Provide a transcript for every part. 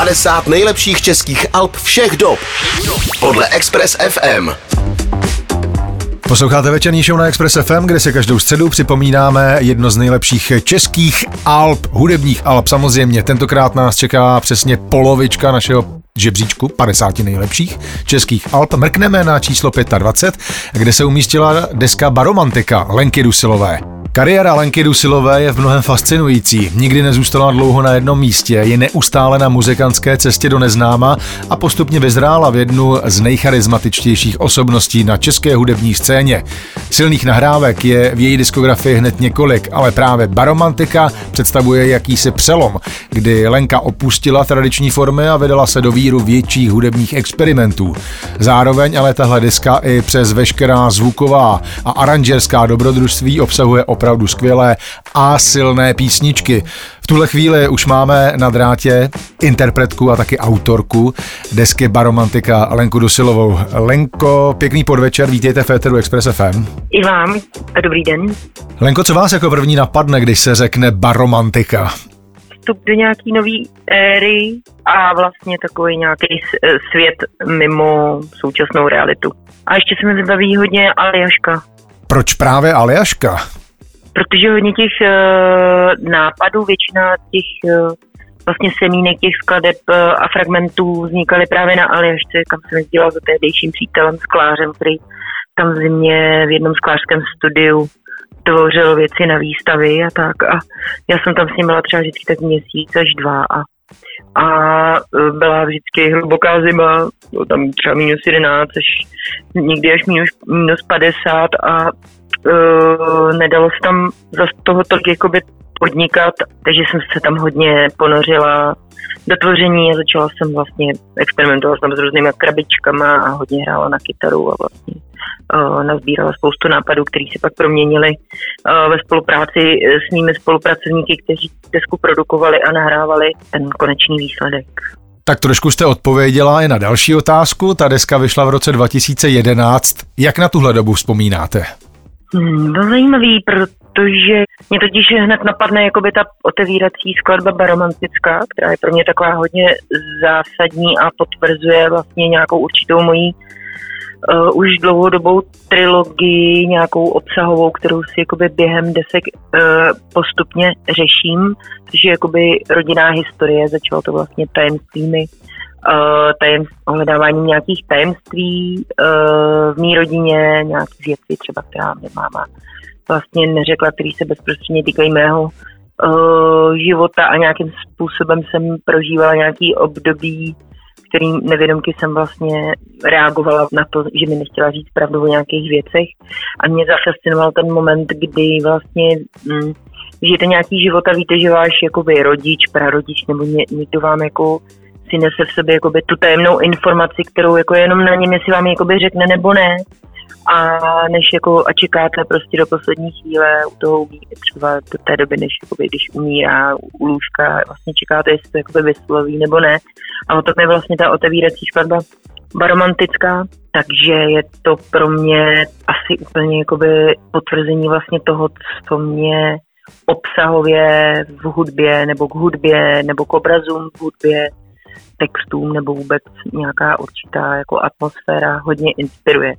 50 nejlepších českých alb všech dob podle Express FM. Posloucháte večerní show na Express FM, kde se každou středu připomínáme jedno z nejlepších českých alb, hudebních alb samozřejmě. Tentokrát nás čeká přesně polovička našeho žebříčku 50 nejlepších českých alb. Mrkneme na číslo 25, kde se umístila deska Baromantika Lenky Dusilové. Kariéra Lenky Dusilové je v mnohem fascinující. Nikdy nezůstala dlouho na jednom místě, je neustále na muzikantské cestě do neznáma a postupně vyzrála v jednu z nejcharizmatičtějších osobností na české hudební scéně. Silných nahrávek je v její diskografii hned několik, ale právě Baromantika představuje jakýsi přelom, kdy Lenka opustila tradiční formy a vydala se do víru větších hudebních experimentů. Zároveň ale tahle diska i přes veškerá zvuková a aranžerská dobrodružství obsahuje opravdu skvělé a silné písničky. V tuhle chvíli už máme na drátě interpretku a taky autorku desky Baromantika Lenku Dusilovou. Lenko, pěkný podvečer, vítejte v Eteru Express FM. I vám, a dobrý den. Lenko, co vás jako první napadne, když se řekne Baromantika? Vstup do nějaký nový éry a vlastně takový nějaký svět mimo současnou realitu. A ještě se mi vybaví hodně Aljaška. Proč právě Aljaška? Protože hodně těch uh, nápadů, většina těch uh, vlastně semínek těch skladeb uh, a fragmentů vznikaly právě na Aljašce, kam jsem jezdila za tehdejším přítelem sklářem, který tam v zimě v jednom sklářském studiu tvořil věci na výstavy a tak. A já jsem tam s ním byla třeba vždycky tak měsíc až dva a, a byla vždycky hluboká zima, bylo tam třeba minus 11 až někdy až minus, minus 50 a uh, nedalo se tam za toho tolik jakoby podnikat, takže jsem se tam hodně ponořila do tvoření a začala jsem vlastně experimentovat tam s různými krabičkama a hodně hrála na kytaru a vlastně uh, nazbírala spoustu nápadů, které se pak proměnily uh, ve spolupráci s mými spolupracovníky, kteří desku produkovali a nahrávali ten konečný výsledek. Tak trošku jste odpověděla i na další otázku. Ta deska vyšla v roce 2011. Jak na tuhle dobu vzpomínáte? Hmm, to zajímavý, protože mě totiž hned napadne jakoby ta otevírací skladba baromantická, která je pro mě taková hodně zásadní a potvrzuje vlastně nějakou určitou mojí uh, už dlouhodobou trilogii, nějakou obsahovou, kterou si jakoby během desek uh, postupně řeším, což je jakoby rodinná historie, začalo to vlastně tajemstvími uh, tajem, ohledávání nějakých tajemství uh, v mý rodině, nějaké věci třeba, která mě máma vlastně neřekla, který se bezprostředně týkají mého uh, života a nějakým způsobem jsem prožívala nějaký období, kterým nevědomky jsem vlastně reagovala na to, že mi nechtěla říct pravdu o nějakých věcech. A mě zafascinoval ten moment, kdy vlastně hm, žijete nějaký život a víte, že váš jakoby rodič, prarodič nebo ně, někdo vám jako si nese v sobě jakoby tu tajemnou informaci, kterou jako jenom na něm, jestli vám jakoby řekne nebo ne. A než jako a čekáte prostě do poslední chvíle u toho třeba do té doby, než jakoby, když umírá u lůžka, vlastně čekáte, jestli to jakoby vysloví nebo ne. A o tom je vlastně ta otevírací skladba baromantická, takže je to pro mě asi úplně jakoby potvrzení vlastně toho, co mě obsahově v hudbě nebo k hudbě nebo k obrazům v hudbě textům nebo vůbec nějaká určitá jako atmosféra hodně inspiruje.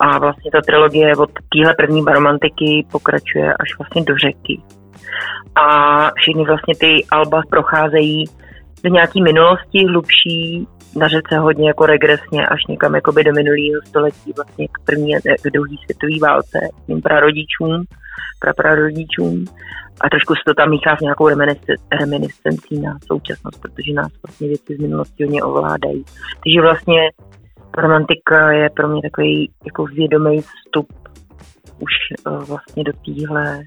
A vlastně ta trilogie od téhle první baromantiky pokračuje až vlastně do řeky. A všechny vlastně ty alba procházejí do nějaký minulosti hlubší, na řece hodně jako regresně až někam jakoby do minulého století, vlastně k první, k druhé světové válce, mým prarodičům, praprarodičům a trošku se to tam míchá s nějakou reminiscencí na současnost, protože nás vlastně věci z minulosti hodně ovládají. Takže vlastně romantika je pro mě takový jako vědomý vstup už uh, vlastně do téhle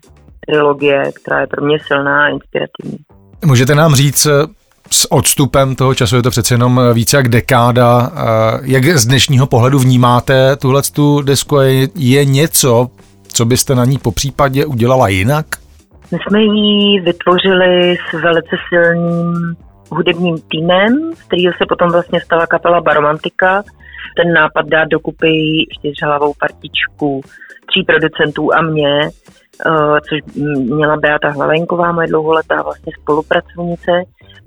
trilogie, která je pro mě silná a inspirativní. Můžete nám říct, eh, s odstupem toho času je to přece jenom více jak dekáda. Eh, jak z dnešního pohledu vnímáte tuhle tu desku? Je něco, co byste na ní po případě udělala jinak? My jsme ji vytvořili s velice silným hudebním týmem, z kterého se potom vlastně stala kapela Baromantika. Ten nápad dát dokupy čtyřhlavou partičku tří producentů a mě, eh, což měla Beata Hlavenková, moje dlouholetá vlastně spolupracovnice.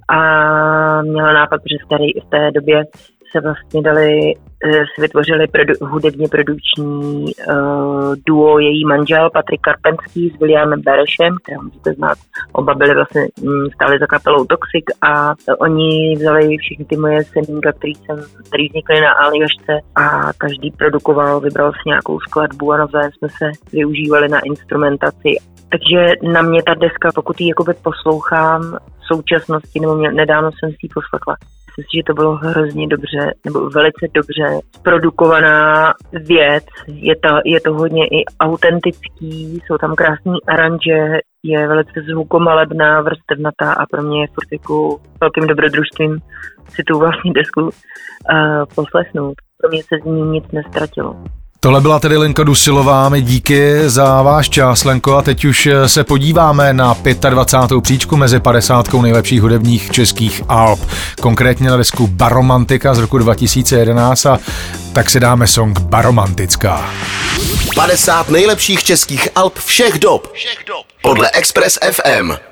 A měla nápad, že té, v té době se vlastně dali, si vytvořili produ, hudebně produkční uh, duo její manžel Patrik Karpenský s Williamem Berešem, které můžete znát. Oba byli vlastně mm, stáli za kapelou Toxic a oni vzali všechny ty moje semínka, který, jsem, který vznikly na Aliošce a každý produkoval, vybral si nějakou skladbu a navzájem jsme se využívali na instrumentaci. Takže na mě ta deska, pokud ji jakoby poslouchám v současnosti, nebo mě, nedávno jsem si ji poslechla, myslím si, že to bylo hrozně dobře, nebo velice dobře produkovaná věc. Je to, je to hodně i autentický, jsou tam krásní aranže, je velice zvukomalebná, vrstevnatá a pro mě je furt jako velkým dobrodružstvím si tu vlastní desku uh, poslechnout. Pro mě se z ní nic nestratilo. Tohle byla tedy Lenka Dusilová, my díky za váš čas, Lenko, a teď už se podíváme na 25. příčku mezi 50 nejlepších hudebních českých alb, konkrétně na desku Baromantika z roku 2011 a tak si dáme song Baromantická. 50 nejlepších českých alb všech dob. Všech dob. Podle Express FM.